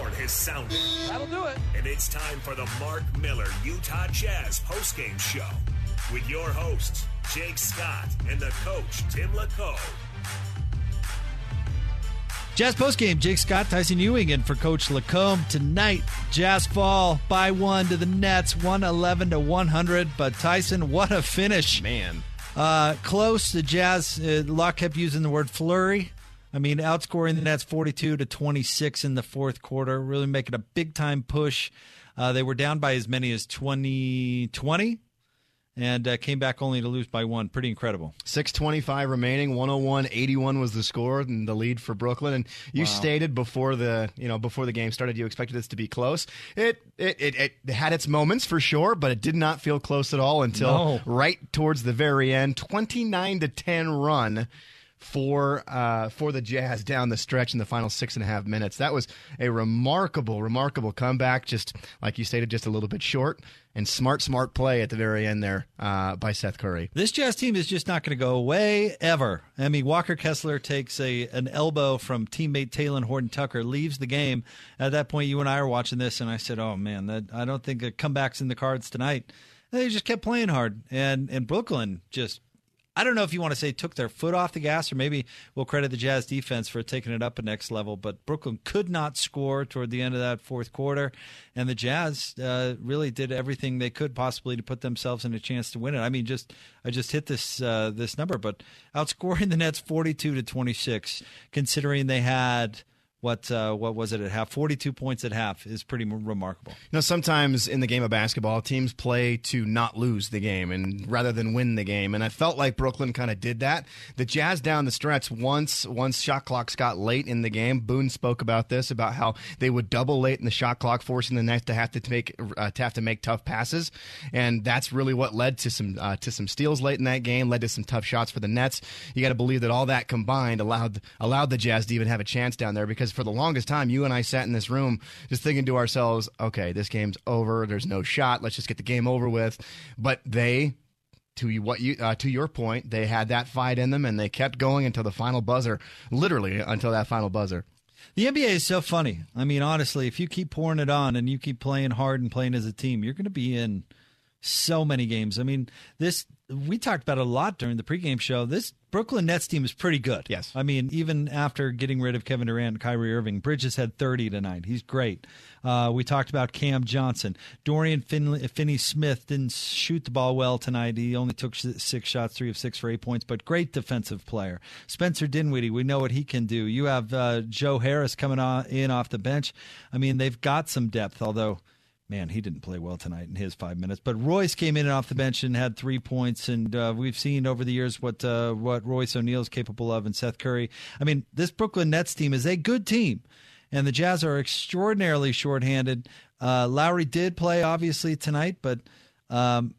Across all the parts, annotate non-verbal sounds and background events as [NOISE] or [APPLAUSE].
Horn has sounded. That'll do it. And it's time for the Mark Miller Utah Jazz postgame show with your hosts, Jake Scott and the coach, Tim Lacombe. Jazz postgame, Jake Scott, Tyson Ewing, and for Coach Lacombe tonight. Jazz fall by one to the Nets, 111 to 100. But Tyson, what a finish. Man. Uh, close. The Jazz, uh, Locke kept using the word flurry. I mean, outscoring the Nets 42 to 26 in the fourth quarter, really making a big time push. Uh, they were down by as many as 20, 20 and uh, came back only to lose by one. Pretty incredible. 625 remaining, 101-81 was the score and the lead for Brooklyn. And you Wow. stated before the you know before the game started, you expected this to be close. It it, it it had its moments for sure, but it did not feel close at all until No. right towards the very end. 29 to 10 run for uh, for the Jazz down the stretch in the final six and a half minutes. That was a remarkable, remarkable comeback. Just like you stated, just a little bit short and smart, smart play at the very end there uh, by Seth Curry. This Jazz team is just not going to go away ever. I mean, Walker Kessler takes a an elbow from teammate Talen Horton Tucker, leaves the game. At that point, you and I are watching this, and I said, "Oh man, that I don't think a comeback's in the cards tonight." They just kept playing hard, and and Brooklyn just. I don't know if you want to say took their foot off the gas, or maybe we'll credit the Jazz defense for taking it up a next level. But Brooklyn could not score toward the end of that fourth quarter, and the Jazz uh, really did everything they could possibly to put themselves in a chance to win it. I mean, just I just hit this uh, this number, but outscoring the Nets forty-two to twenty-six, considering they had what uh, what was it at half? Forty-two points at half is pretty remarkable. You know, sometimes in the game of basketball, teams play to not lose the game and rather than win the game. And I felt like Brooklyn kind of did that. The Jazz down the stretch once once shot clocks got late in the game. Boone spoke about this about how they would double late in the shot clock, forcing the Nets to have to make uh, to have to make tough passes. And that's really what led to some uh, to some steals late in that game. Led to some tough shots for the Nets. You got to believe that all that combined allowed allowed the Jazz to even have a chance down there because for the longest time, you and I sat in this room just thinking to ourselves, okay, this game's over. There's no shot. Let's just get the game over with. But they, to what you uh, to your point, they had that fight in them and they kept going until the final buzzer, literally until that final buzzer. The NBA is so funny. I mean, honestly, if you keep pouring it on and you keep playing hard and playing as a team, you're going to be in so many games. I mean, this we talked about a lot during the pregame show. This Brooklyn Nets team is pretty good. Yes. I mean, even after getting rid of Kevin Durant and Kyrie Irving, Bridges had 30 tonight. He's great. Uh, we talked about Cam Johnson. Dorian Finley, Finney Smith didn't shoot the ball well tonight. He only took six shots, three of six for eight points, but great defensive player. Spencer Dinwiddie, we know what he can do. You have uh, Joe Harris coming on, in off the bench. I mean, they've got some depth, although man, he didn't play well tonight in his five minutes. But Royce came in and off the bench and had three points, and uh, we've seen over the years what uh, what Royce O'Neale is capable of, and Seth Curry. I mean, this Brooklyn Nets team is a good team, and the Jazz are extraordinarily shorthanded. Uh, Lauri did play obviously tonight, but. Um,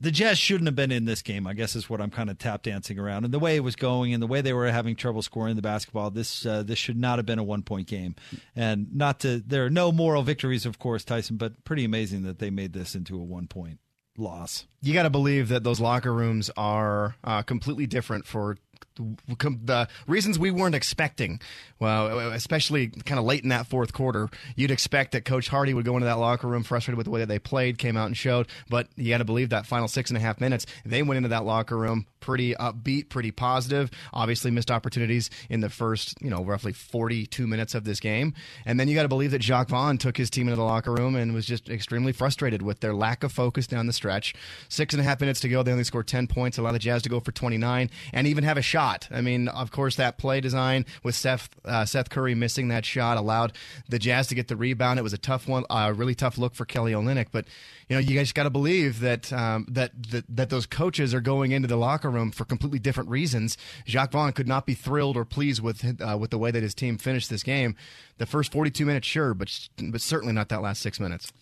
the Jazz shouldn't have been in this game, I guess is what I'm kind of tap dancing around. And the way it was going and the way they were having trouble scoring the basketball, this uh, this should not have been a one point game. And not to there are no moral victories, of course, Tyson, but pretty amazing that they made this into a one point loss. You got to believe that those locker rooms are uh, completely different for the reasons we weren't expecting. Well, especially kind of late in that fourth quarter, you'd expect that Coach Hardy would go into that locker room frustrated with the way that they played, came out and showed. But you got to believe that final six and a half minutes, they went into that locker room pretty upbeat, pretty positive. Obviously, missed opportunities in the first, you know, roughly 42 minutes of this game. And then you got to believe that Jacque Vaughn took his team into the locker room and was just extremely frustrated with their lack of focus down the stretch. Six and a half minutes to go, they only scored 10 points, allow the Jazz to go for 29 and even have a shot. I mean, of course, that play design with Seth uh, Seth Curry missing that shot allowed the Jazz to get the rebound. It was a tough one, a really tough look for Kelly Olynyk. But you know, you guys got to believe that, um, that that that those coaches are going into the locker room for completely different reasons. Jacque Vaughn could not be thrilled or pleased with uh, with the way that his team finished this game. The first 42 minutes, sure, but but certainly not that last six minutes.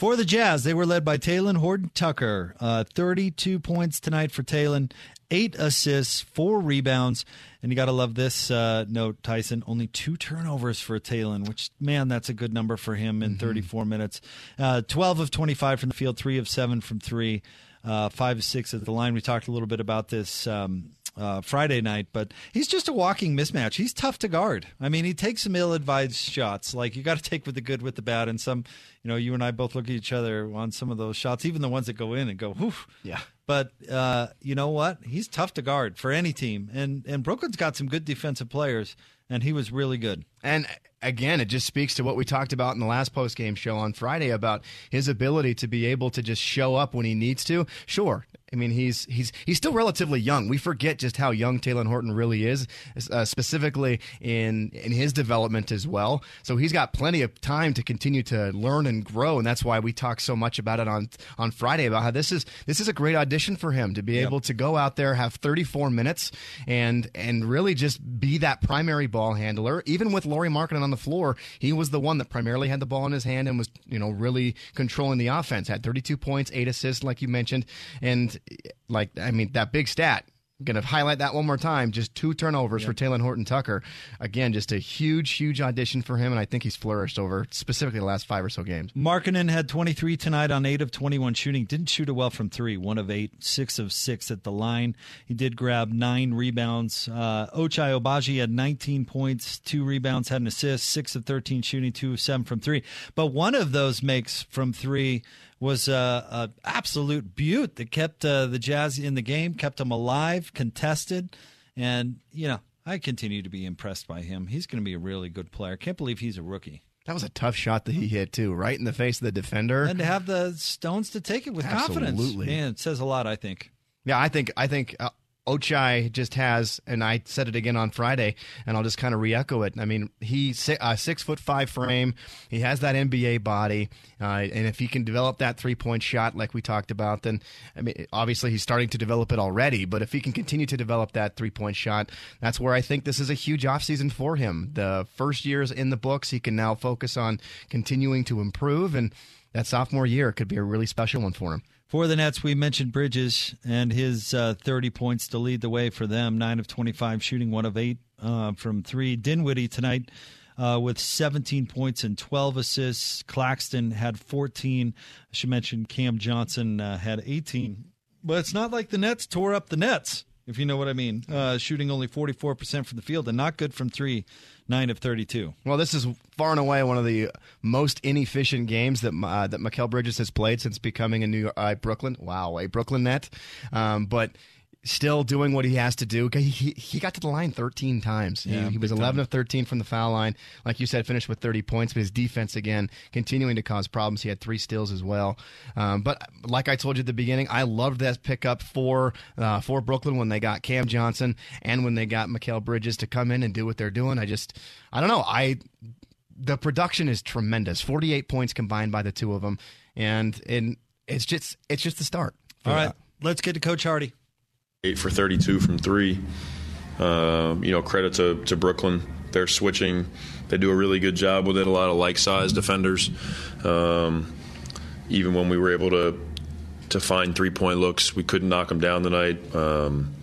For the Jazz, they were led by Talen Horton Tucker. Uh, 32 points tonight for Talen, eight assists, four rebounds. And you got to love this uh, note, Tyson. Only two turnovers for Talen, which, man, that's a good number for him in mm-hmm. 34 minutes. Uh, 12 of 25 from the field, three of seven from three, uh, five of six at the line. We talked a little bit about this. Um, uh, Friday night, but he's just a walking mismatch. He's tough to guard. I mean, he takes some ill-advised shots. Like you got to take with the good with the bad, and some, you know, you and I both look at each other on some of those shots, even the ones that go in and go, whew. Yeah. But uh, you know what? He's tough to guard for any team, and and Brooklyn's got some good defensive players, and he was really good. And again, it just speaks to what we talked about in the last post game show on Friday about his ability to be able to just show up when he needs to. Sure, I mean, he's he's he's still relatively young. We forget just how young Talen Horton really is, uh, specifically in in his development as well. So he's got plenty of time to continue to learn and grow, and that's why we talk so much about it on on Friday about how this is this is a great audition for him to be yep. able to go out there, have 34 minutes, and and really just be that primary ball handler. Even with Lauri Markkanen on the floor, he was the one that primarily had the ball in his hand and was you know really controlling the offense. Had 32 points, eight assists, like you mentioned, and like I mean that big stat going to highlight that one more time. Just two turnovers yep. for Talen Horton Tucker. Again, just a huge, huge audition for him, and I think he's flourished over specifically the last five or so games. Markkanen had 23 tonight on 8 of 21 shooting. Didn't shoot it well from three, 1 of 8, 6 of 6 at the line. He did grab nine rebounds. Uh, Ochai Agbaji had 19 points, two rebounds, had an assist, 6 of 13 shooting, 2 of 7 from three. But one of those makes from three was a, a absolute beaut that kept uh, the Jazz in the game, kept them alive, contested, and you know I continue to be impressed by him. He's going to be a really good player. Can't believe he's a rookie. That was a tough shot that he hit too, right in the face of the defender, and to have the stones to take it with Absolutely. confidence. Man, it says a lot. I think. Yeah, I think I think uh, Ochai just has, and I said it again on Friday, and I'll just kind of re-echo it. I mean, he's a six foot five frame. He has that NBA body, uh, and if he can develop that three point shot like we talked about, then I mean, obviously he's starting to develop it already. But if he can continue to develop that three point shot, that's where I think this is a huge offseason for him. The first year's in the books. He can now focus on continuing to improve, and that sophomore year could be a really special one for him. For the Nets, we mentioned Bridges and his uh, 30 points to lead the way for them. 9 of 25 shooting, 1 of 8 uh, from 3. Dinwiddie tonight uh, with 17 points and 12 assists. Claxton had 14. I should mention Cam Johnson uh, had 18. But it's not like the Nets tore up the Nets, if you know what I mean. Uh, shooting only 44% from the field and not good from 3 nine of 32. Well, this is far and away one of the most inefficient games that uh, that Mikal Bridges has played since becoming a New York, uh, Brooklyn. Wow, a Brooklyn net. Um, but still doing what he has to do. He, he, he got to the line 13 times. Yeah, he, he was 11 time. of 13 from the foul line. Like you said, finished with 30 points, but his defense, again, continuing to cause problems. He had three steals as well. Um, but like I told you at the beginning, I loved that pickup for, uh, for Brooklyn when they got Cam Johnson and when they got Mikal Bridges to come in and do what they're doing. I just, I don't know. I, the production is tremendous. 48 points combined by the two of them. And, and it's just, it's just the start. All right. That. Let's get to Coach Hardy. Eight for 32 from three. Uh, you know, credit to, to Brooklyn. They're switching. They do a really good job with it. A lot of like-sized defenders. Um, even when we were able to to find three point looks. We couldn't knock them down tonight. Um,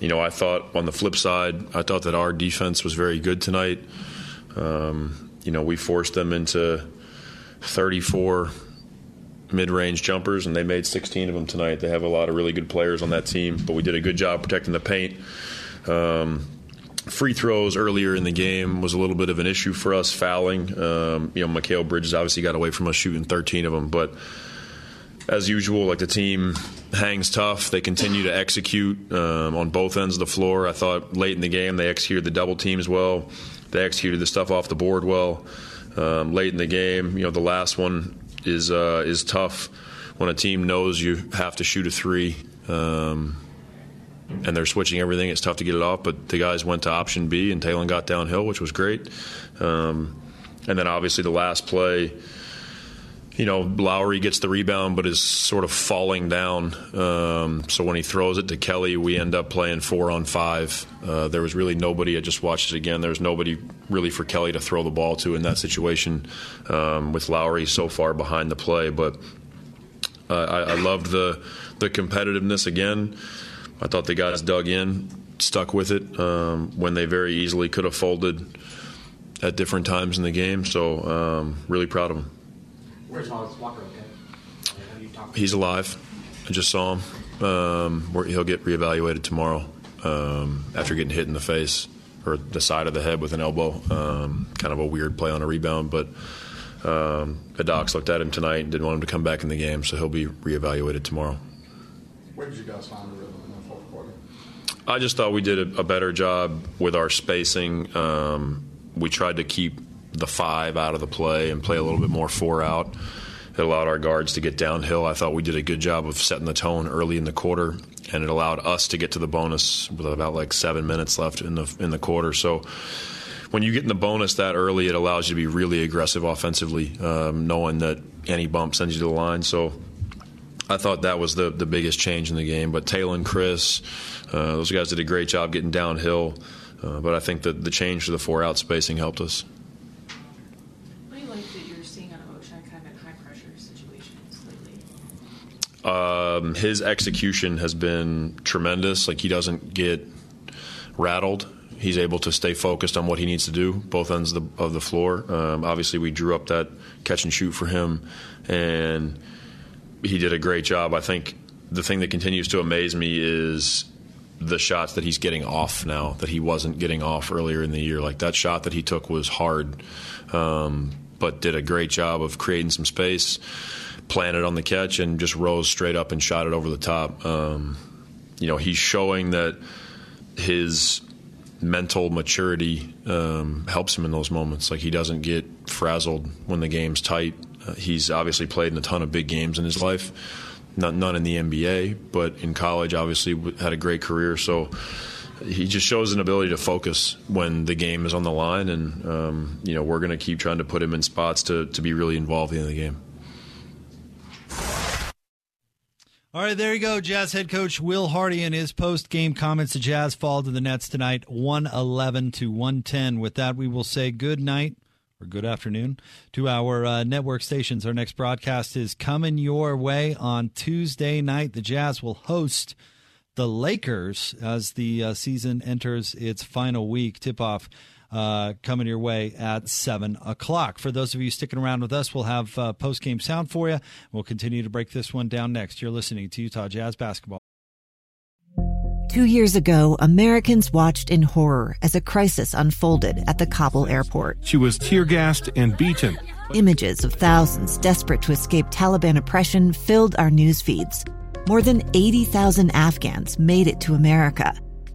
you know, I thought on the flip side, I thought that our defense was very good tonight. Um, you know, we forced them into 34 mid-range jumpers, and they made 16 of them tonight. They have a lot of really good players on that team, but we did a good job protecting the paint. Um, free throws earlier in the game was a little bit of an issue for us fouling. Um, you know, Mikal Bridges obviously got away from us shooting 13 of them, but as usual, like the team hangs tough. They continue to execute um, on both ends of the floor. I thought late in the game they executed the double teams well. They executed the stuff off the board well. Um, late in the game, you know, the last one is uh, is tough when a team knows you have to shoot a three. Um, and they're switching everything. It's tough to get it off, but the guys went to option B, and Talen got downhill, which was great. Um, and then obviously the last play, you know, Lauri gets the rebound, but is sort of falling down. Um, so when he throws it to Kelly, we end up playing four on five. Uh, there was really nobody. I just watched it again. There was nobody really for Kelly to throw the ball to in that situation um, with Lauri so far behind the play. But uh, I, I loved the the competitiveness again. I thought the guys dug in, stuck with it um, when they very easily could have folded at different times in the game. So um, really proud of them. Where's Hollis Walker? Okay. He's alive. I just saw him. Um, he'll get reevaluated tomorrow um, after getting hit in the face or the side of the head with an elbow. Um, kind of a weird play on a rebound, but um, the docs looked at him tonight and didn't want him to come back in the game, so he'll be reevaluated tomorrow. Where did you guys find the rhythm in the fourth quarter? I just thought we did a, a better job with our spacing. Um, we tried to keep the five out of the play and play a little bit more four out. It allowed our guards to get downhill. I thought we did a good job of setting the tone early in the quarter, and it allowed us to get to the bonus with about like seven minutes left in the in the quarter. So when you get in the bonus that early, it allows you to be really aggressive offensively, um, knowing that any bump sends you to the line. So I thought that was the the biggest change in the game. But Talen and Kris, uh, those guys did a great job getting downhill. Uh, but I think that the change to the four out spacing helped us. Um, his execution has been tremendous. Like he doesn't get rattled. He's able to stay focused on what he needs to do, both ends of the, of the floor. Um, obviously, we drew up that catch and shoot for him, and he did a great job. I think the thing that continues to amaze me is the shots that he's getting off now that he wasn't getting off earlier in the year. Like that shot that he took was hard, um, but did a great job of creating some space planted on the catch and just rose straight up and shot it over the top. Um, you know, he's showing that his mental maturity um, helps him in those moments. Like he doesn't get frazzled when the game's tight. Uh, he's obviously played in a ton of big games in his life. Not none in the NBA, but in college, obviously had a great career. So he just shows an ability to focus when the game is on the line, and um, you know we're going to keep trying to put him in spots to to be really involved in the game. All right, there you go. Jazz head coach Will Hardy and his post game comments. The Jazz fall to the Nets tonight, 111 to 110. With that, we will say good night or good afternoon to our uh, network stations. Our next broadcast is coming your way on Tuesday night. The Jazz will host the Lakers as the uh, season enters its final week. Tip off uh, coming your way at 7 o'clock. For those of you sticking around with us, we'll have uh, post game sound for you. We'll continue to break this one down next. You're listening to Utah Jazz Basketball. Two years ago, Americans watched in horror as a crisis unfolded at the Kabul airport. She was tear gassed and beaten. Images of thousands desperate to escape Taliban oppression filled our news feeds. More than 80,000 Afghans made it to America.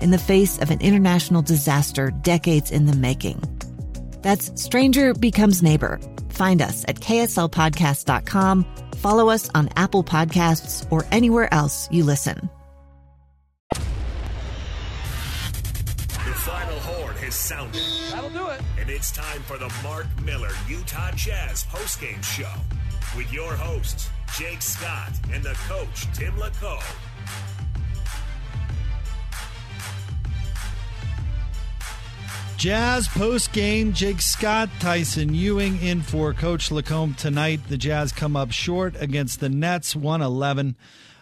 in the face of an international disaster decades in the making? That's Stranger Becomes Neighbor Find us at kslpodcast.com, follow us on Apple Podcasts, or anywhere else you listen. The final horn has sounded. That'll do it. And it's time for the Mark Miller Utah Jazz postgame show with your hosts, Jake Scott and the coach, Tim LaComb. Jazz post game. Jake Scott, Tyson Ewing in for Coach Lacombe tonight. The Jazz come up short against the Nets, 111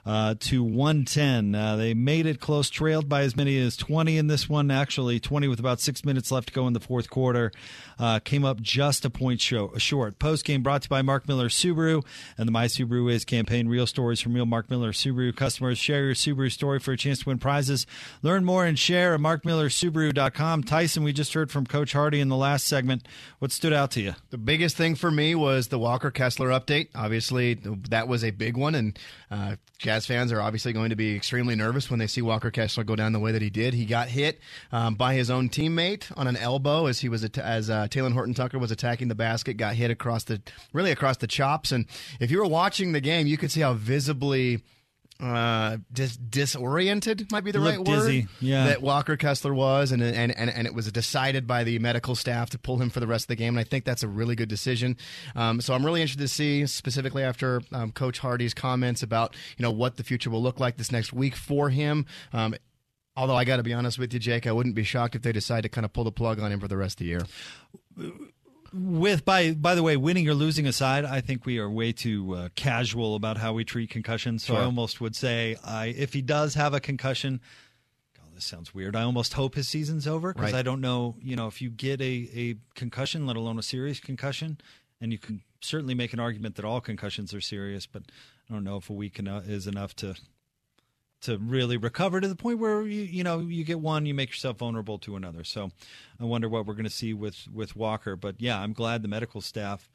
uh, to 110. Uh, they made it close, trailed by as many as 20 in this one, actually, 20 with about six minutes left to go in the fourth quarter. Uh, came up just a point show, short. Post game brought to you by Mark Miller Subaru and the My Subaru Is campaign. Real stories from real Mark Miller Subaru customers. Share your Subaru story for a chance to win prizes. Learn more and share at markmillersubaru.com. Tyson, we just heard from Coach Hardy in the last segment. What stood out to you? The biggest thing for me was the Walker Kessler update. Obviously, that was a big one, and uh, Jazz fans are obviously going to be extremely nervous when they see Walker Kessler go down the way that he did. He got hit um, by his own teammate on an elbow as he was as uh, Talen Horton Tucker was attacking the basket. Got hit across the really across the chops, and if you were watching the game, you could see how visibly. Uh, dis- disoriented might be the right word. dizzy, yeah. That Walker Kessler was, and, and and and it was decided by the medical staff to pull him for the rest of the game. And I think that's a really good decision. Um, so I'm really interested to see, specifically after um, Coach Hardy's comments about you know what the future will look like this next week for him. Um, although I got to be honest with you, Jake, I wouldn't be shocked if they decide to kind of pull the plug on him for the rest of the year. with by by the way, winning or losing aside, I think we are way too uh, casual about how we treat concussions. So I almost would say, I if he does have a concussion, God, this sounds weird. I almost hope his season's over because Right. I don't know. You know, if you get a a concussion, let alone a serious concussion, and you can certainly make an argument that all concussions are serious, but I don't know if a week eno- is enough to to really recover to the point where you you know you get one you make yourself vulnerable to another. So i wonder what we're going to see with with walker. But yeah i'm glad the medical staff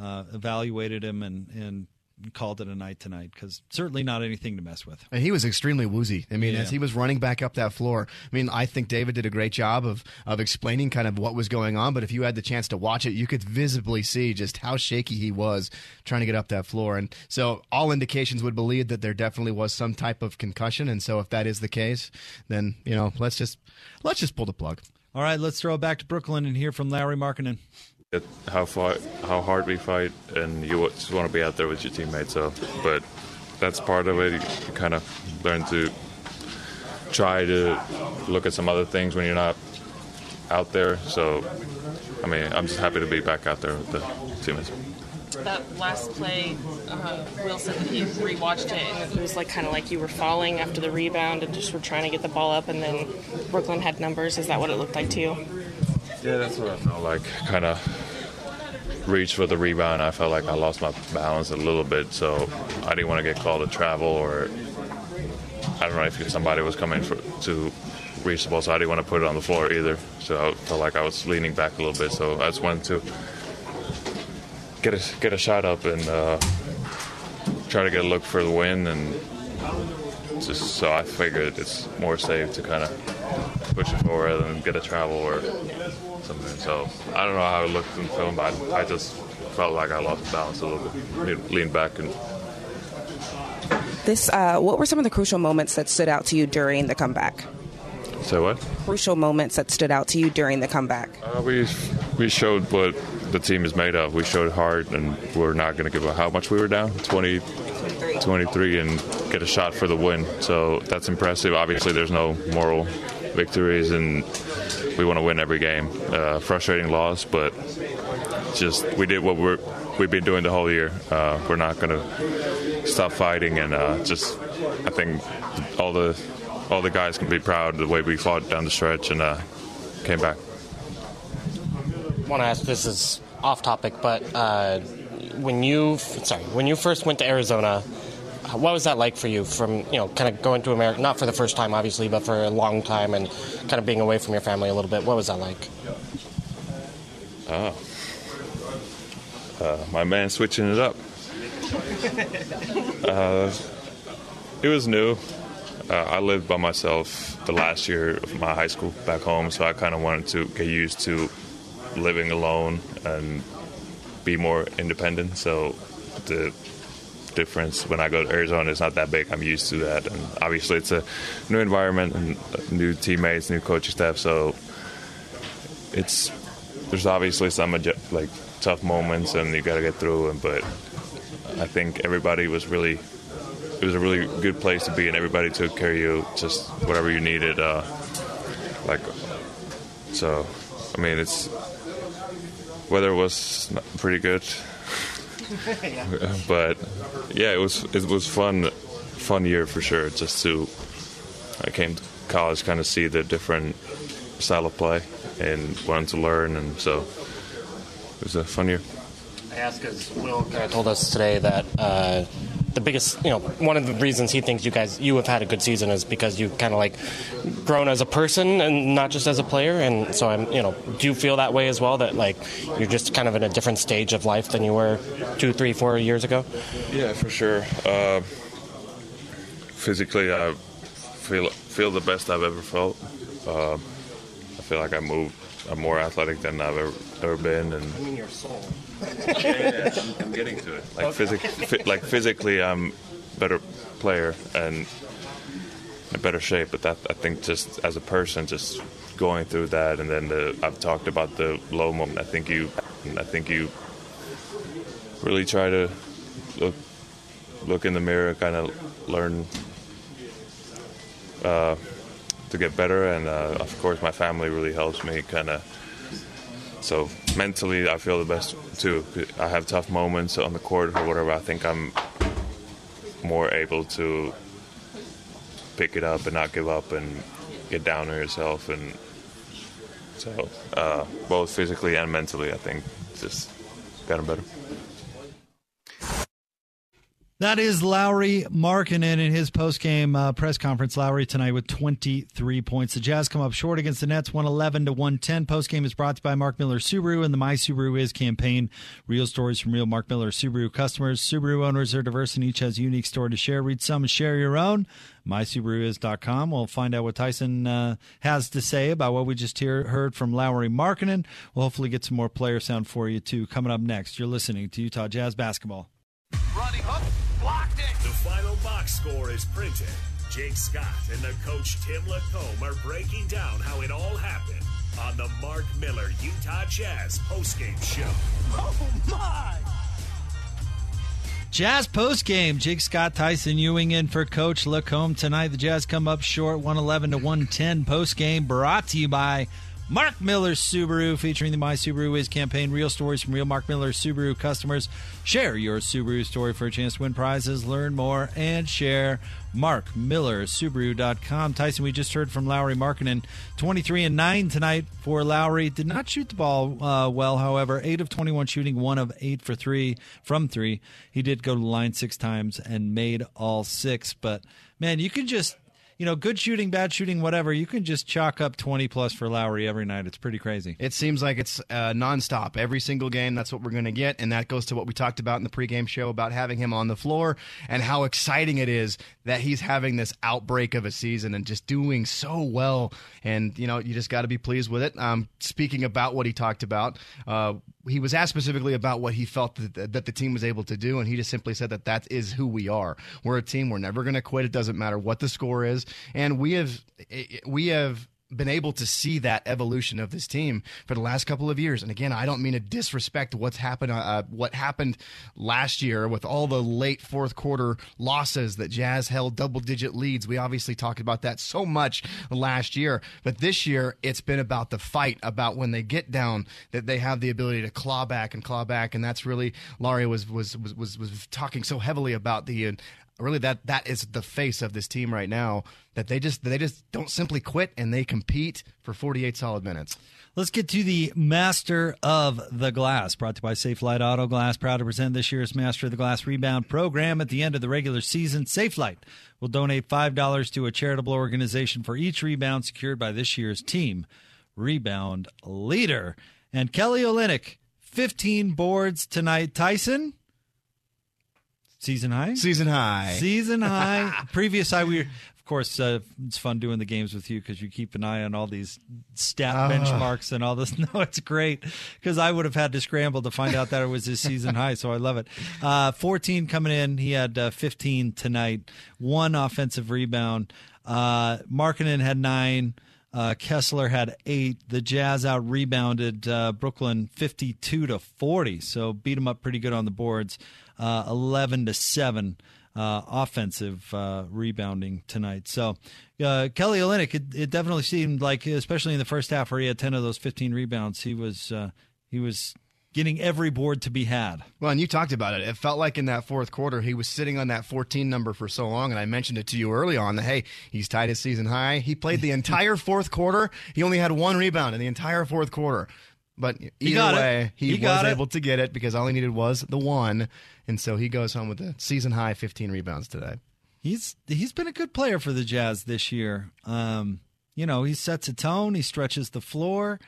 uh, evaluated him and and called it a night tonight because certainly not anything to mess with And he was extremely woozy. I mean, Yeah. as he was running back up that floor, I mean, I think David did a great job of of explaining kind of what was going on. But if you had the chance to watch it, you could visibly see just how shaky he was trying to get up that floor. And so, all indications would believe that there definitely was some type of concussion. And so, if that is the case, then you know, let's just let's just pull the plug. all right let's throw it back to brooklyn and hear from lauri markkanen it, how far, how hard we fight, and you just want to be out there with your teammates. So, but that's part of it. You, kind of learn to try to look at some other things when you're not out there. So, I mean, I'm just happy to be back out there with the teammates. That last play, uh, Will he rewatched it and it was like kind of like you were falling after the rebound and just were trying to get the ball up, and then Brooklyn had numbers. Is that what it looked like to you? Yeah, that's what I felt like. Kind of reached for the rebound. I felt like I lost my balance a little bit, so I didn't want to get called to travel or I don't know if somebody was coming for, to reach the ball, so I didn't want to put it on the floor either. So I felt like I was leaning back a little bit, so I just wanted to get a get a shot up and uh, try to get a look for the win, and just so I figured it's more safe to kind of push it forward than get a travel or something. So I don't know how it looked in film, but I, I just felt like I lost balance a little bit, leaned back and This, uh, what were some of the crucial moments that stood out to you during the comeback? so what? Crucial moments that stood out to you during the comeback. Uh, we we showed what the team is made of. We showed hard, and we're not going to give up how much we were down 20, 23, and get a shot for the win. So that's impressive. Obviously, there's no moral victories, and we want to win every game. Uh, frustrating loss, but just we did what we're we've been doing the whole year. Uh, we're not going to stop fighting, and uh, just I think all the all the guys can be proud of the way we fought down the stretch and uh, came back. I want to ask this is off topic, but uh, when you sorry when you first went to Arizona, what was that like for you? From you know, kind of going to America, not for the first time, obviously, but for a long time, and kind of being away from your family a little bit. What was that like? Oh. Uh, my man switching it up. Uh, it was new. Uh, I lived by myself the last year of my high school back home, so I kind of wanted to get used to living alone and be more independent. So the difference when I go to Arizona It's not that big. I'm used to that, and obviously it's a new environment and new teammates, new coaching staff. So it's there's obviously some like tough moments, and you got to get through them. But I think everybody was really it was a really good place to be, and everybody took care of you, just whatever you needed. Uh, like so, I mean, it's weather was pretty good, [LAUGHS] but yeah, it was it was fun, fun year for sure. Just to I came to college, kind of see the different style of play, and wanted to learn, and so it was a fun year. I ask because Will kind of told us today that uh, the biggest, you know, one of the reasons he thinks you guys you have had a good season is because you kind of like grown as a person and not just as a player. And so I'm, you know, do you feel that way as well? That like you're just kind of in a different stage of life than you were two, three, four years ago. Yeah, for sure. Uh, physically, I feel feel the best I've ever felt. Uh, I feel like I move. I'm more athletic than I've ever, ever been, and I mean your soul. yeah, I'm, I'm, getting to it. [LAUGHS] Like, okay. physic- like physically, I'm better player and in better shape. But that I think just as a person, just going through that, and then the, I've talked about the low moment. I think you, I think you really try to look look in the mirror, kind of learn uh, to get better, and uh, of course, my family really helps me kind of so mentally, I feel the best too. I have tough moments on the court or whatever. I think I'm more able to pick it up and not give up and get down on yourself. And so, uh, both physically and mentally, I think just gotten better. That is Lauri Markkanen in his post-game uh, press conference. Lauri tonight with 23 points. The Jazz come up short against the Nets, 111 to 110. Post-game is brought to you by Mark Miller Subaru and the My Subaru Is campaign. Real stories from real Mark Miller Subaru customers. Subaru owners are diverse and each has a unique story to share. Read some and share your own. MySubaruIs.com. We'll find out what Tyson uh, has to say about what we just hear, heard from Lauri Markkanen. We'll hopefully get some more player sound for you, too, coming up next. You're listening to Utah Jazz Basketball. Running hook, box score is printed. Jake Scott and the coach Tim Lacombe are breaking down how it all happened on the Mark Miller Utah Jazz postgame show. Oh my! Jazz postgame. Jake Scott, Tyson Ewing in for Coach Lacombe tonight. The Jazz come up short, 111 to 110 postgame. Brought to you by Mark Miller Subaru, featuring the My Subaru Is campaign. Real stories from real Mark Miller Subaru customers. Share your Subaru story for a chance to win prizes. Learn more and share. MarkMillerSubaru.com. Tyson, we just heard from Lauri Markkanen. 23 and 9 tonight for Lauri. Did not shoot the ball uh, well, however. 8 of 21 shooting, 1 of 8 for 3 from 3. He did go to the line six times and made all six. But, man, you can just you know, good shooting, bad shooting, whatever, you can just chalk up 20 plus for Lauri every night. It's pretty crazy. It seems like it's uh, nonstop. Every single game, that's what we're going to get. And that goes to what we talked about in the pregame show about having him on the floor and how exciting it is that he's having this outbreak of a season and just doing so well. And, you know, you just got to be pleased with it. Um, speaking about what he talked about, uh, he was asked specifically about what he felt that, that the team was able to do, and he just simply said that that is who we are. We're a team. We're never going to quit. It doesn't matter what the score is, and we have we have been able to see that evolution of this team for the last couple of years. And again, I don't mean to disrespect what's happened, uh, what happened last year with all the late fourth quarter losses that Jazz held double digit leads. We obviously talked about that so much last year, but this year it's been about the fight, about when they get down that they have the ability to claw back and claw back. And that's really Lauri was was was was, was talking so heavily about the uh, really that that is the face of this team right now that they just they just don't simply quit and they compete for 48 solid minutes. Let's get to the Master of the Glass, brought to you by Safelite Auto Glass. Proud to present this year's Master of the Glass Rebound program. At the end of the regular season, Safelite will donate $5 to a charitable organization for each rebound secured by this year's team rebound leader. And Kelly Olynyk, 15 boards tonight. Tyson? Season high? Season high. Season [LAUGHS] high. Previous high, we of course, uh, it's fun doing the games with you because you keep an eye on all these stat Ah. benchmarks and all this. [LAUGHS] No, it's great because I would have had to scramble to find out that it was his season high. So I love it. Uh, 14 coming in. He had uh, 15 tonight. One offensive rebound. Uh, Markkanen had nine. Uh, Kessler had eight. The Jazz out rebounded uh, Brooklyn 52 to 40. So beat them up pretty good on the boards. Uh, 11 to 7 uh, offensive uh, rebounding tonight. So uh, Kelly Olynyk, it, it definitely seemed like, especially in the first half where he had 10 of those 15 rebounds, he was uh, he was getting every board to be had. Well, and you talked about it. It felt like in that fourth quarter, he was sitting on that 14 number for so long. And I mentioned it to you early on that, hey, he's tied his season high. He played the entire [LAUGHS] fourth quarter. He only had one rebound in the entire fourth quarter. But either He got it. way, he, He was it. able to get it because all he needed was the one. And so he goes home with a season high 15 rebounds today. He's he's been a good player for the Jazz this year. Um, you know, he sets a tone, he stretches the floor.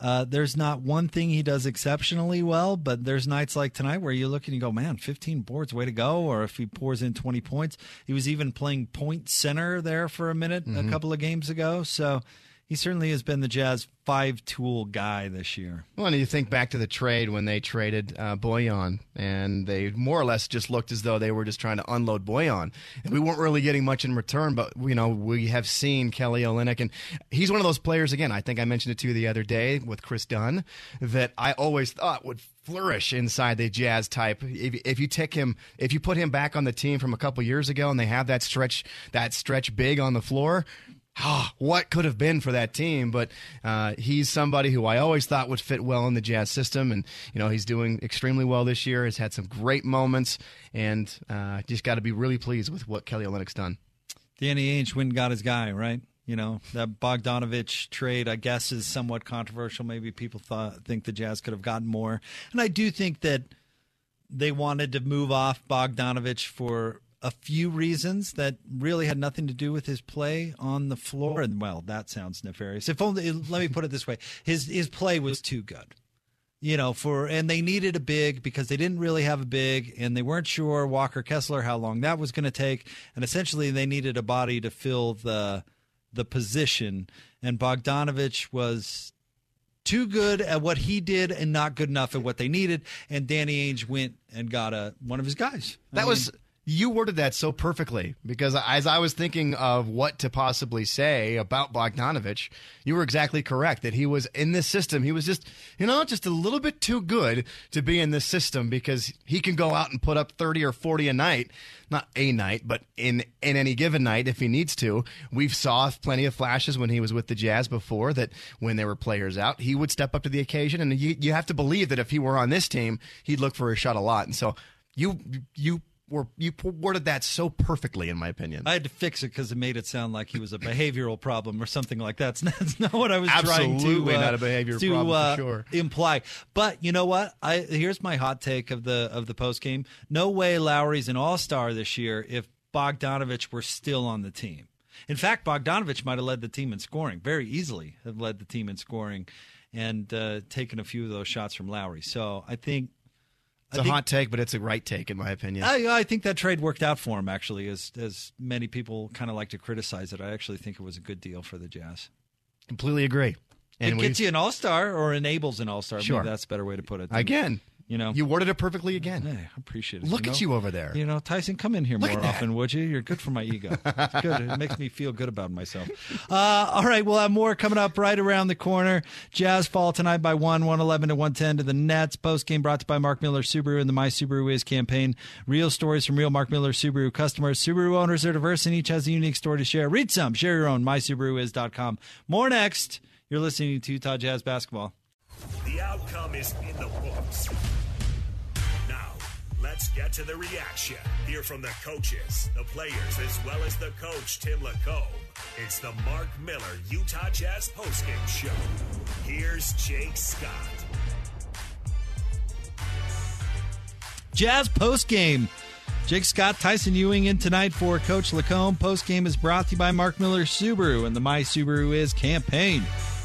Uh, there's not one thing he does exceptionally well, but there's nights like tonight where you look and you go, man, 15 boards, way to go. Or if he pours in 20 points, he was even playing point center there for a minute Mhm. a couple of games ago. So he certainly has been the Jazz five tool guy this year. Well, and you think back to the trade when they traded uh, Bojan, and they more or less just looked as though they were just trying to unload Bojan, and we weren't really getting much in return. But you know, we have seen Kelly Olynyk, and he's one of those players. Again, I think I mentioned it to you the other day with Kris Dunn that I always thought would flourish inside the Jazz type. If, if you take him, if you put him back on the team from a couple years ago, and they have that stretch, that stretch big on the floor. Ah, what could have been for that team, but uh, he's somebody who I always thought would fit well in the Jazz system, and you know he's doing extremely well this year. Has had some great moments, and uh, just got to be really pleased with what Kelly Olynyk's done. Danny Ainge went and got his guy, right? You know, that Bogdanovich trade, I guess, is somewhat controversial. Maybe people thought think the Jazz could have gotten more. And I do think that they wanted to move off Bogdanovich for a few reasons that really had nothing to do with his play on the floor. And well, that sounds nefarious. If only let me put it this way. His his play was too good you know, for and they needed a big because they didn't really have a big and they weren't sure Walker Kessler how long that was going to take and essentially they needed a body to fill the the position and Bogdanovich was too good at what he did and not good enough at what they needed and Danny Ainge went and got a one of his guys. I That mean, was you worded that so perfectly because as I was thinking of what to possibly say about Bogdanovich, you were exactly correct that he was in this system. He was just, you know, just a little bit too good to be in this system because he can go out and put up 30 or 40 a night, not a night, but in in any given night if he needs to. We've saw plenty of flashes when he was with the Jazz before that when there were players out, he would step up to the occasion and you you have to believe that if he were on this team, he'd look for a shot a lot. And so you you were you worded that so perfectly, in my opinion. I had to fix it because it made it sound like he was a behavioral problem or something like that. That's [LAUGHS] not, what I was trying to Absolutely uh, not a behavioral to, problem uh, sure. imply. But you know what? I here's my hot take of the of the post game. No way Lauri's an all star this year if Bogdanovich were still on the team. In fact, Bogdanovich might have led the team in scoring very easily. Have led the team in scoring and uh, taken a few of those shots from Lauri. So I think It's I a think- hot take, but it's a right take, in my opinion. I, I think that trade worked out for him. Actually, as as many people kind of like to criticize it, I actually think it was a good deal for the Jazz. Completely agree. it gets you an All Star or enables an All Star. Sure. Maybe that's a better way to put it. Again, you know, you worded it perfectly again. Hey, I appreciate it. Look know? at you over there. You know, Tyson, come in here Look more often, would you? You're good for my ego. [LAUGHS] It's good. It makes me feel good about myself. Uh, all right, we'll have more coming up right around the corner. Jazz fall tonight by one, 111 to 110 to the Nets. Post game brought to you by Mark Miller Subaru and the My Subaru Is campaign. Real stories from real Mark Miller Subaru customers. Subaru owners are diverse and each has a unique story to share. Read some, share your own. MySubaruIs.com. More next. You're listening to Utah Jazz basketball. The outcome is in the books. Get to the reaction. Hear from the coaches, the players, as well as the coach, Tim Lacombe. It's the Mark Miller Utah Jazz postgame show. Here's Jake Scott. Jazz postgame. Jake Scott, Tyson Ewing in tonight for Coach Lacombe. Postgame is brought to you by Mark Miller Subaru and the My Subaru Is campaign.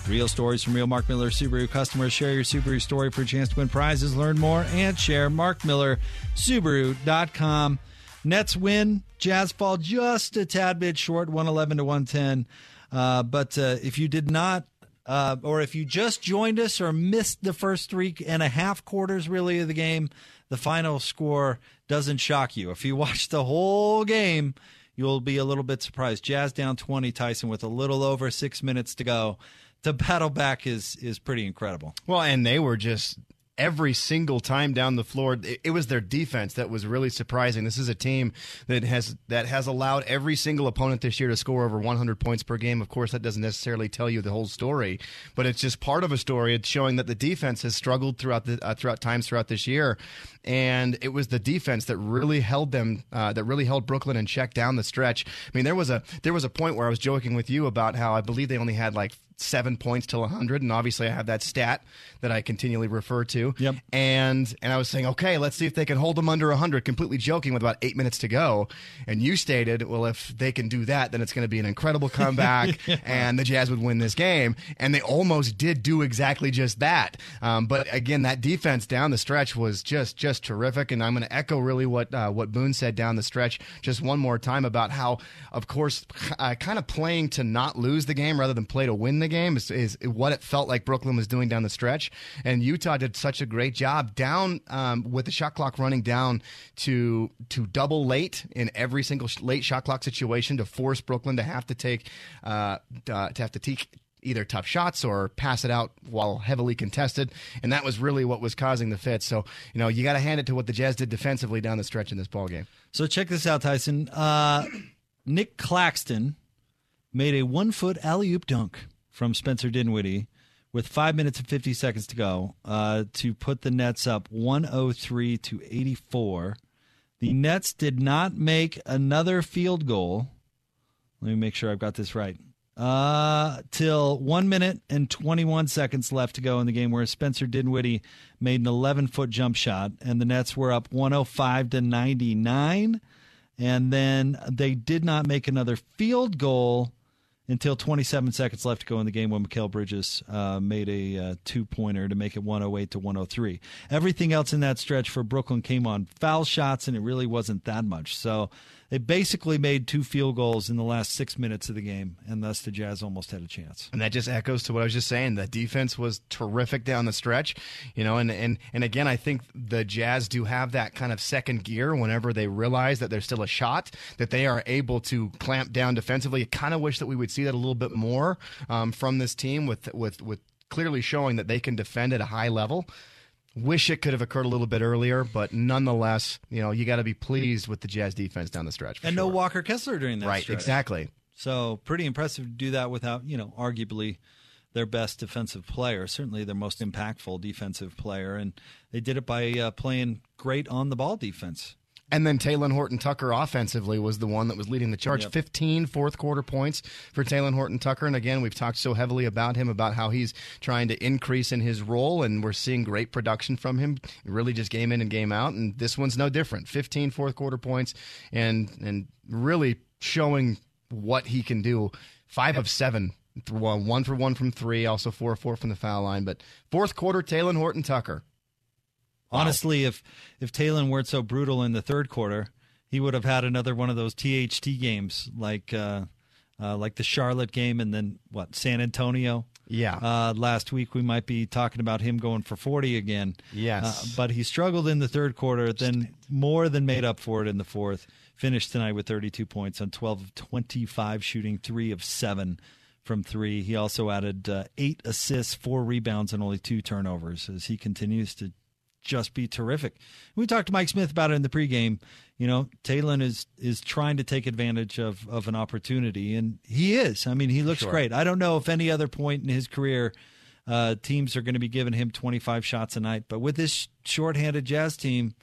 Real stories from real Mark Miller Subaru customers. Share your Subaru story for a chance to win prizes. Learn more and share. MarkMillerSubaru.com. Nets win. Jazz fall just a tad bit short, 111 to 110. Uh, but uh, if you did not, uh, or if you just joined us or missed the first three and a half quarters really of the game, the final score doesn't shock you. If you watch the whole game, you'll be a little bit surprised. Jazz down 20, Tyson, with a little over six minutes to go. To battle back is is pretty incredible. Well, and they were just every single time down the floor. It, was their defense that was really surprising. This is a team that has that has allowed every single opponent this year to score over 100 points per game. Of course, that doesn't necessarily tell you the whole story, but it's just part of a story. It's showing that the defense has struggled throughout the uh, throughout times throughout this year, and it was the defense that really held them uh, that really held Brooklyn in check down the stretch. I mean, there was a there was a point where I was joking with you about how I believe they only had like seven points till 100 and obviously i have that stat that i continually refer to. Yep. and and i was saying okay let's see if they can hold them under 100 completely joking with about eight minutes to go. And you stated well if they can do that then it's going to be an incredible [LAUGHS] comeback and the jazz would win this game. And they almost did do exactly just that. Um, but again that defense down the stretch was just just terrific. And i'm going to echo really what uh, what boone said down the stretch just one more time about how of course uh, kind of playing to not lose the game rather than play to win the game is, is, what it felt like Brooklyn was doing down the stretch. And Utah did such a great job down um, with the shot clock running down to to double late in every single late shot clock situation to force Brooklyn to have to take uh, uh, to have to take either tough shots or pass it out while heavily contested. And that was really what was causing the fits. So, you know, you got to hand it to what the Jazz did defensively down the stretch in this ball game. So check this out, Tyson. Uh, Nick Claxton made a one foot alley oop dunk from Spencer Dinwiddie with five minutes and 50 seconds to go uh, to put the Nets up 103 to 84. The Nets did not make another field goal. Let me make sure I've got this right. Uh, till one minute and 21 seconds left to go in the game, where Spencer Dinwiddie made an 11 foot jump shot, and the Nets were up 105 to 99. And then they did not make another field goal until 27 seconds left to go in the game when Mikal Bridges uh, made a uh, two pointer to make it 108 to 103. Everything else in that stretch for Brooklyn came on foul shots, and it really wasn't that much. So they basically made two field goals in the last six minutes of the game, and thus the Jazz almost had a chance. And that just echoes to what I was just saying. The defense was terrific down the stretch, you know, and and and again, I think the Jazz do have that kind of second gear whenever they realize that there's still a shot that they are able to clamp down defensively. I kind of wish that we would see that a little bit more um, from this team with with with clearly showing that they can defend at a high level. Wish it could have occurred a little bit earlier, but nonetheless, you know, you got to be pleased with the Jazz defense down the stretch. And sure. no Walker Kessler during that right, stretch. exactly. So pretty impressive to do that without, you know, arguably their best defensive player, certainly their most impactful defensive player, and they did it by uh, playing great on the ball defense. And then Talen Horton Tucker offensively was the one that was leading the charge. Yep. 15 fourth quarter points for Talen Horton Tucker. And again, we've talked so heavily about him, about how he's trying to increase in his role, and we're seeing great production from him, really just game in and game out. And this one's no different. 15 fourth quarter points and, and really showing what he can do. Five of seven. One for one from three, also four four from the foul line. But fourth quarter, Talen Horton Tucker. Honestly, if if Talen weren't so brutal in the third quarter, he would have had another one of those THT games like uh, uh, like the Charlotte game, and then what San Antonio. Yeah. Uh, last week we might be talking about him going for forty again. Yes. Uh, but he struggled in the third quarter, then more than made up for it in the fourth. Finished tonight with thirty-two points on twelve of twenty-five shooting, three of seven from three. He also added uh, eight assists, four rebounds, and only two turnovers as he continues to just be terrific. We talked to Mike Smith about it in the pregame. You know, Talen is is trying to take advantage of of an opportunity, and he is. I mean, he looks Sure. great. I don't know if any other point in his career uh, teams are going to be giving him 25 shots a night, but with this shorthanded Jazz team,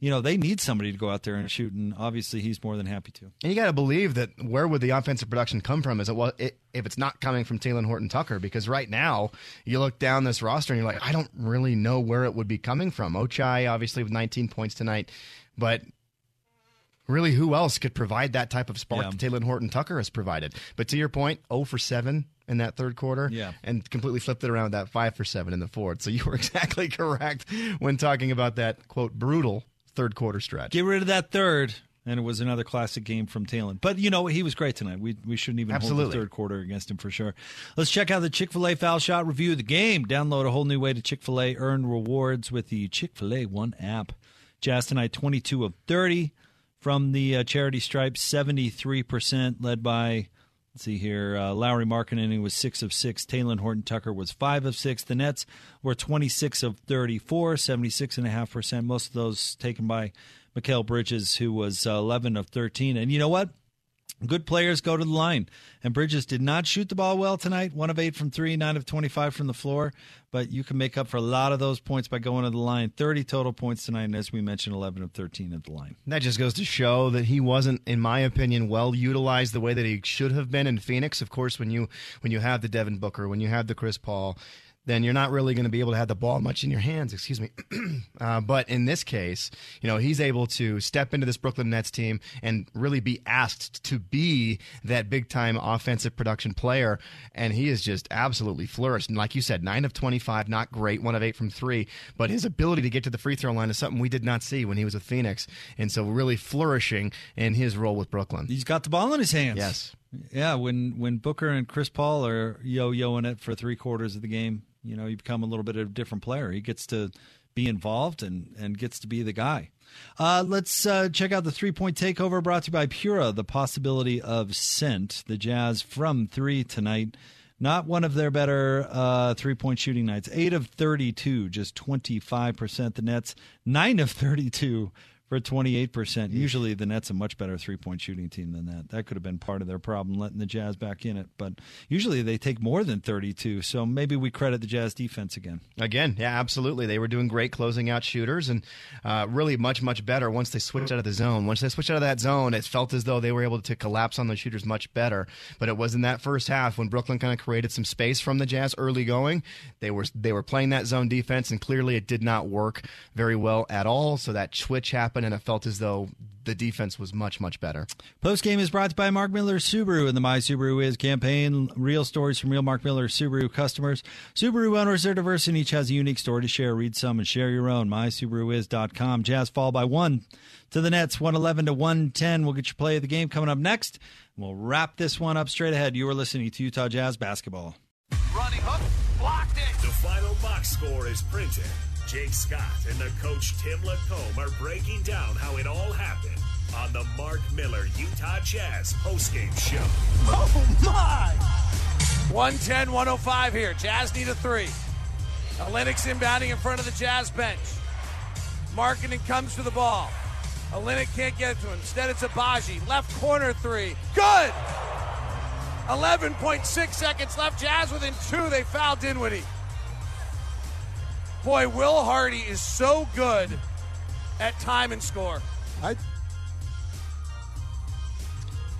you know, they need somebody to go out there and shoot, and obviously he's more than happy to. And you got to believe that where would the offensive production come from? Is it well, it, if it's not coming from Talen Horton Tucker? Because right now you look down this roster and you're like, I don't really know where it would be coming from. Ochai obviously with 19 points tonight, but really, who else could provide that type of spark Yeah. that Talen Horton Tucker has provided? But to your point, 0 for 7 in that third quarter, Yeah. and completely flipped it around with that 5 for 7 in the fourth. So you were [LAUGHS] exactly correct when talking about that quote brutal third quarter stretch. Get rid of that third. and it was another classic game from Talen. But you know he was great tonight. We we shouldn't even hold the third quarter against him for sure. Let's check out the Chick Fil A foul shot review of the game. Download a whole new way to Chick Fil A earn rewards with the Chick Fil A One app. Jazz tonight twenty two of thirty from the uh, charity stripe, seventy three percent led by. Let's see here. Uh, Lauri Markkanen was six of six. Talen Horton Tucker was five of six. The Nets were 26 of 34, 76.5%. Most of those taken by Mikal Bridges, who was uh, 11 of 13. And you know what? Good players go to the line. And Bridges did not shoot the ball well tonight. One of eight from three, nine of 25 from the floor. But you can make up for a lot of those points by going to the line. 30 total points tonight. And as we mentioned, 11 of 13 at the line. That just goes to show that he wasn't, in my opinion, well utilized the way that he should have been in Phoenix. Of course, when you when you have the Devin Booker, when you have the Chris Paul, then you're not really going to be able to have the ball much in your hands. Excuse me. [CLEARS THROAT] uh, but in this case, you know, he's able to step into this Brooklyn Nets team and really be asked to be that big time offensive production player, and he is just absolutely flourished. And like you said, nine of twenty-five, not great, one of eight from three, but his ability to get to the free throw line is something we did not see when he was with Phoenix, and so really flourishing in his role with Brooklyn. He's got the ball in his hands. Yes. Yeah, when when Booker and Chris Paul are yo-yoing it for three quarters of the game, you know, you become a little bit of a different player. He gets to be involved and and gets to be the guy. Uh, let's uh, check out the three point takeover brought to you by Pura. The possibility of scent. The Jazz from three tonight. Not one of their better uh, three point shooting nights. Eight of 32, just 25%. The Nets, nine of 32 for 28%. Usually the Nets a much better three-point shooting team than that. That could have been part of their problem letting the Jazz back in it, but usually they take more than 32. So maybe we credit the Jazz defense again. Again, yeah, absolutely. They were doing great closing out shooters and uh, really much, much better once they switched out of the zone. Once they switched out of that zone, it felt as though they were able to collapse on the shooters much better. But it was in that first half when Brooklyn kind of created some space from the Jazz early going. They were they were playing that zone defense, and clearly it did not work very well at all. So that switch happened, and it felt as though the defense was much, much better. Post game is brought to you by Mark Miller Subaru and the My Subaru Is campaign. Real stories from real Mark Miller Subaru customers. Subaru owners are diverse and each has a unique story to share. Read some and share your own. MySubaruIs.com. Jazz fall by one to the Nets, 111 to 110. We'll get your play of the game coming up next. We'll wrap this one up straight ahead. You are listening to Utah Jazz basketball. Running hook, blocked it. The final box score is printed. Jake Scott and the coach Tim Lacombe are breaking down how it all happened on the Mark Miller Utah Jazz postgame show. Oh my! 110 105 here. Jazz need a three. Olynyk inbounding in front of the Jazz bench. Markkanen comes to the ball. Olynyk can't get it to him. Instead, it's Agbaji. Left corner three. Good! 11.6 seconds left. Jazz within two. They foul Dinwiddie. Boy, Will Hardy is so good at time and score. I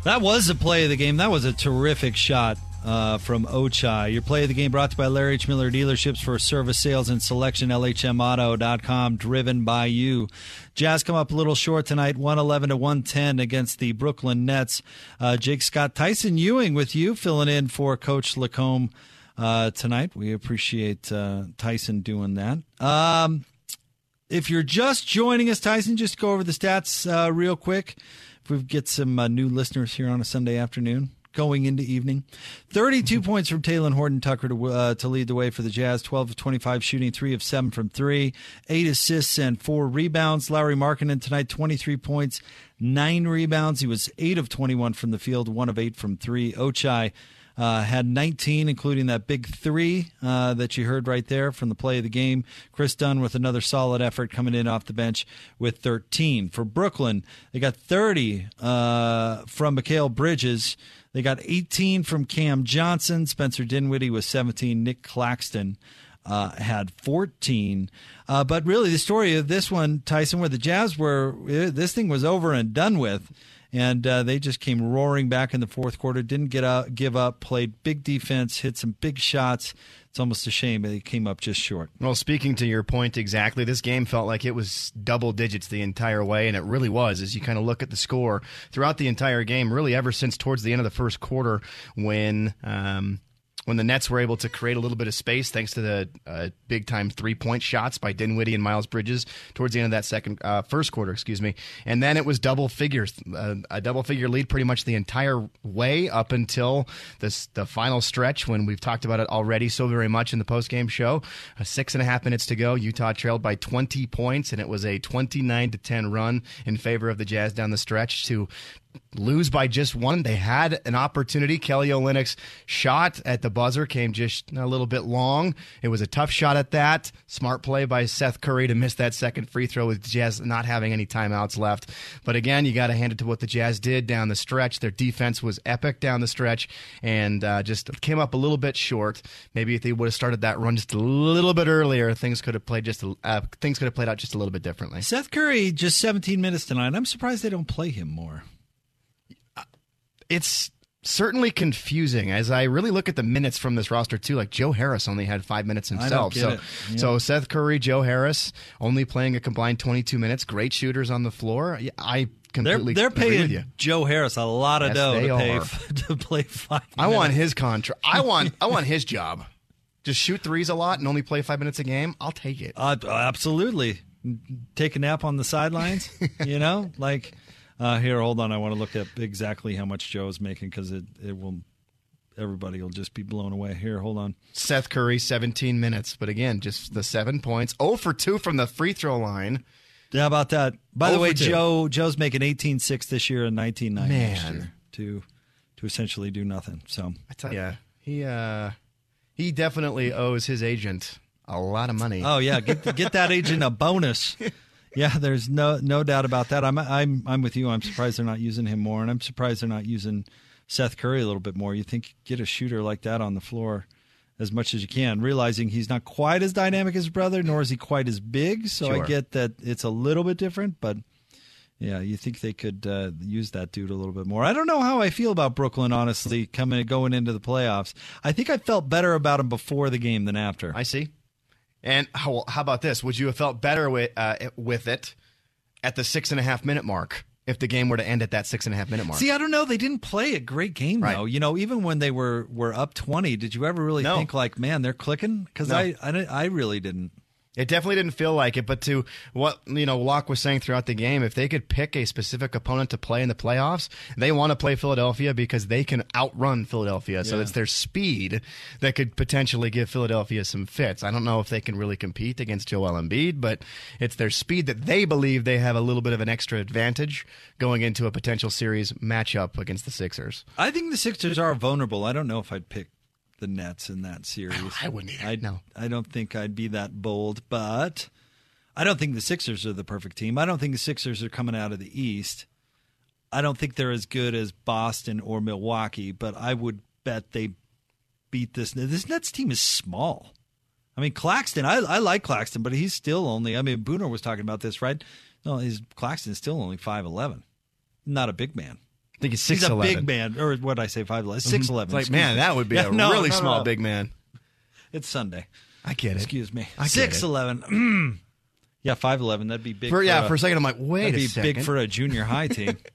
That was the play of the game. That was a terrific shot uh, from Ochai. Your play of the game brought to you by Larry H. Miller Dealerships for service, sales, and selection. LHMauto.com, driven by you. Jazz come up a little short tonight, 111 to 110 against the Brooklyn Nets. Uh, Jake Scott, Tyson Ewing with you, filling in for Coach Lacombe uh, tonight. We appreciate uh, Tyson doing that. Um, if you're just joining us, Tyson, just go over the stats uh, real quick. If we get some uh, new listeners here on a Sunday afternoon, going into evening, 32 points from Talen Horton Tucker to uh, to lead the way for the Jazz. 12 of 25 shooting, three of seven from three, eight assists and four rebounds. Lauri Markkanen tonight, 23 points, nine rebounds. He was eight of 21 from the field, one of eight from three. Ochai. Uh, had 19, including that big three uh, that you heard right there from the play of the game. Kris Dunn with another solid effort coming in off the bench with 13. For Brooklyn, they got 30 uh, from Mikal Bridges. They got 18 from Cam Johnson. Spencer Dinwiddie was 17. Nick Claxton uh, had 14. Uh, but really, the story of this one, Tyson, where the Jazz were, eh, this thing was over and done with and uh, they just came roaring back in the fourth quarter. Didn't get out, give up. Played big defense, hit some big shots. It's almost a shame they came up just short. Well, speaking to your point exactly, this game felt like it was double digits the entire way, and it really was. As you kind of look at the score throughout the entire game, really ever since towards the end of the first quarter, when. Um, when the Nets were able to create a little bit of space thanks to the uh, big time three point shots by Dinwiddie and Miles Bridges towards the end of that second uh, first quarter, excuse me, and then it was double figures, uh, a double figure lead pretty much the entire way up until this the final stretch when we've talked about it already so very much in the post game show. Uh, six and a half minutes to go, Utah trailed by 20 points, and it was a 29 to 10 run in favor of the Jazz down the stretch to lose by just one. They had an opportunity. Kelly Olynyk's shot at the buzzer came just a little bit long. It was a tough shot at that. Smart play by Seth Curry to miss that second free throw with Jazz not having any timeouts left. But again, you got to hand it to what the Jazz did down the stretch. Their defense was epic down the stretch and uh, just came up a little bit short. Maybe if they would have started that run just a little bit earlier, things could have played just uh, things could have played out just a little bit differently. Seth Curry just 17 minutes tonight. I'm surprised they don't play him more it's certainly confusing as I really look at the minutes from this roster too. Like Joe Harris only had five minutes himself. so, yeah. so Seth Curry, Joe Harris, only playing a combined 22 minutes. Great shooters on the floor. I completely they're, they're agree with you. paying Joe Harris a lot of Yes, dough to, pay f- [LAUGHS] to play five. Minutes. I want his contract. I want I want [LAUGHS] his job. Just shoot threes a lot and only play five minutes a game. I'll take it. Uh, absolutely. Take a nap on the sidelines. you know, [LAUGHS] like uh, here. Hold on, I want to look up exactly how much Joe is making because it it will. Everybody will just be blown away. Here, hold on. Seth Curry, 17 minutes, but again, just the seven points. 0 for 2 from the free throw line. Yeah, about that. By the Oh way. Joe Joe's making eighteen six this year and nineteen nine next Man. year to to essentially do nothing. So I tell you, he uh, he definitely owes his agent a lot of money. Oh yeah, get get that agent a bonus. [LAUGHS] Yeah, there's no no doubt about that. I'm I'm I'm with you. I'm surprised they're not using him more, and I'm surprised they're not using Seth Curry a little bit more. You think get a shooter like that on the floor as much as you can, realizing he's not quite as dynamic as his brother, nor is he quite as big. So I get that it's a little bit different, but yeah, you think they could uh, use that dude a little bit more. I don't know how I feel about Brooklyn, honestly, coming going into the playoffs. I think I felt better about him before the game than after. I see. And how, how about this? Would you have felt better with uh, with it at the six and a half minute mark if the game were to end at that six and a half minute mark? See, I don't know. They didn't play a great game Right. though. You know, even when they were were up twenty, did you ever really No. think like, man, they're clicking? Because No. I, I I really didn't. It definitely didn't feel like it, but to what you know, Locke was saying throughout the game, if they could pick a specific opponent to play in the playoffs, they want to play Philadelphia because they can outrun Philadelphia. So it's their speed that could potentially give Philadelphia some fits. I don't know if they can really compete against Joel Embiid, but it's their speed that they believe they have a little bit of an extra advantage going into a potential series matchup against the Sixers. I think the Sixers are vulnerable. I don't know if I'd pick the Nets in that series. I wouldn't either. I No. I don't think I'd be that bold, but I don't think the Sixers are the perfect team. I don't think the Sixers are coming out of the East. I don't think they're as good as Boston or Milwaukee, but I would bet they beat this. This Nets team is small. I mean, Claxton, I, I like Claxton, but he's still only. I mean, Booner was talking about this, right? No, his Claxton's still only five eleven, not a big man. I think he's He's a big man, or what did I say? Five eleven, mm-hmm. six eleven. Like, man, that would be a really small big man. It's Sunday. I get it. Excuse me. I Six eleven. [CLEARS THROAT] yeah, five eleven. That'd be big. For- yeah, a- for a second, I'm like, wait that'd be second. big for a junior high team. [LAUGHS]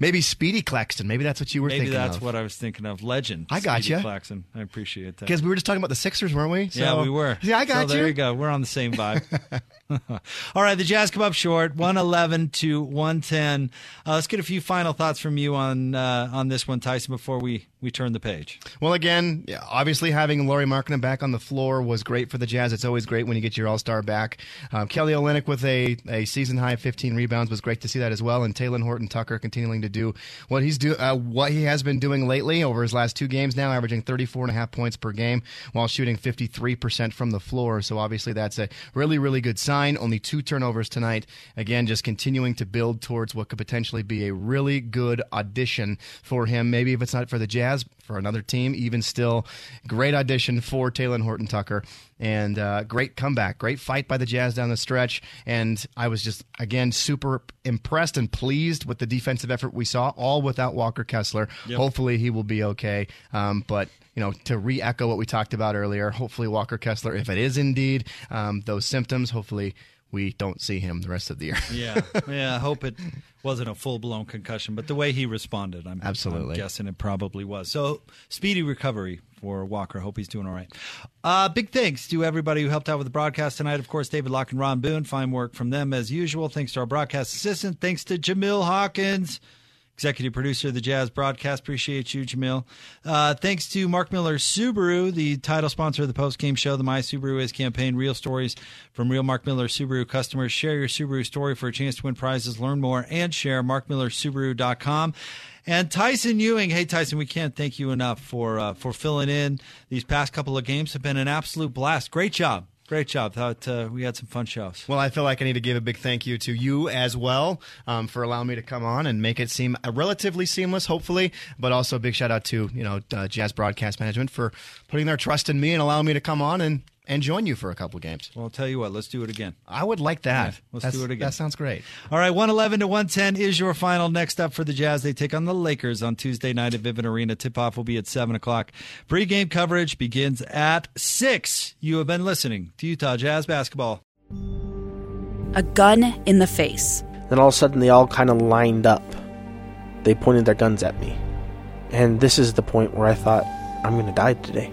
Maybe Speedy Claxton. Maybe that's what you were thinking. Maybe thinking that's of. what I was thinking of. Legend. I got you. Speedy ya. Claxton. I appreciate that. Because we were just talking about the Sixers, weren't we? yeah, So- we were. Yeah, I got so you. There you go. We're on the same vibe. [LAUGHS] [LAUGHS] All right, the Jazz come up short, one eleven to one ten. Uh, let's get a few final thoughts from you on uh, on this one, Tyson, before we we turn the page. Well, again, obviously having Lauri Markkanen back on the floor was great for the Jazz. It's always great when you get your All Star back. Um, Kelly Olynyk with a, a season high 15 rebounds was great to see that as well. And Talen Horton Tucker continuing to do what he's do uh, what he has been doing lately over his last two games now, averaging 34 and a half points per game while shooting 53 percent from the floor. So obviously that's a really really good sign. Only two turnovers tonight. Again, just continuing to build towards what could potentially be a really good audition for him. Maybe if it's not for the Jazz, for another team, even still, great audition for Talen Horton Tucker. And uh, great comeback, great fight by the Jazz down the stretch. And I was just, again, super impressed and pleased with the defensive effort we saw, all without Walker Kessler. Yep. Hopefully he will be okay. Um, but, you know, to re echo what we talked about earlier, hopefully Walker Kessler, if it is indeed um, those symptoms, hopefully we don't see him the rest of the year. [LAUGHS] yeah, yeah. I hope it wasn't a full blown concussion, but the way he responded, I'm Absolutely. I'm guessing it probably was. So speedy recovery for Walker. Hope he's doing all right. Uh, big thanks to everybody who helped out with the broadcast tonight. Of course, David Locke and Ron Boone. Fine work from them as usual. Thanks to our broadcast assistant. Thanks to Jamil Hawkins executive producer of the Jazz broadcast. Appreciate you, Jamil. Uh, thanks to Mark Miller Subaru, the title sponsor of the post game show, the My Subaru Is campaign. Real stories from real Mark Miller Subaru customers. Share your Subaru story for a chance to win prizes. Learn more and share markmillersubaru.com. And Tyson Ewing, hey Tyson, we can't thank you enough for uh, for filling in. These past couple of games have been an absolute blast. Great job. Great job. Thought uh, we had some fun shows. Well, I feel like I need to give a big thank you to you as well um, for allowing me to come on and make it seem relatively seamless, hopefully. But also a big shout out to you know uh, Jazz Broadcast Management for putting their trust in me and allowing me to come on and and join you for a couple games. Well, I'll tell you what, let's do it again. I would like that. Yeah, let's That's, do it again. That sounds great. All right, 111 to 110 is your final. Next up for the Jazz, they take on the Lakers on Tuesday night at Vivint Arena. Tip off will be at 7 o'clock. Pre-game coverage begins at 6. You have been listening to Utah Jazz Basketball. A gun in the face. Then all of a sudden, they all kind of lined up. They pointed their guns at me. And this is the point where I thought, I'm going to die today.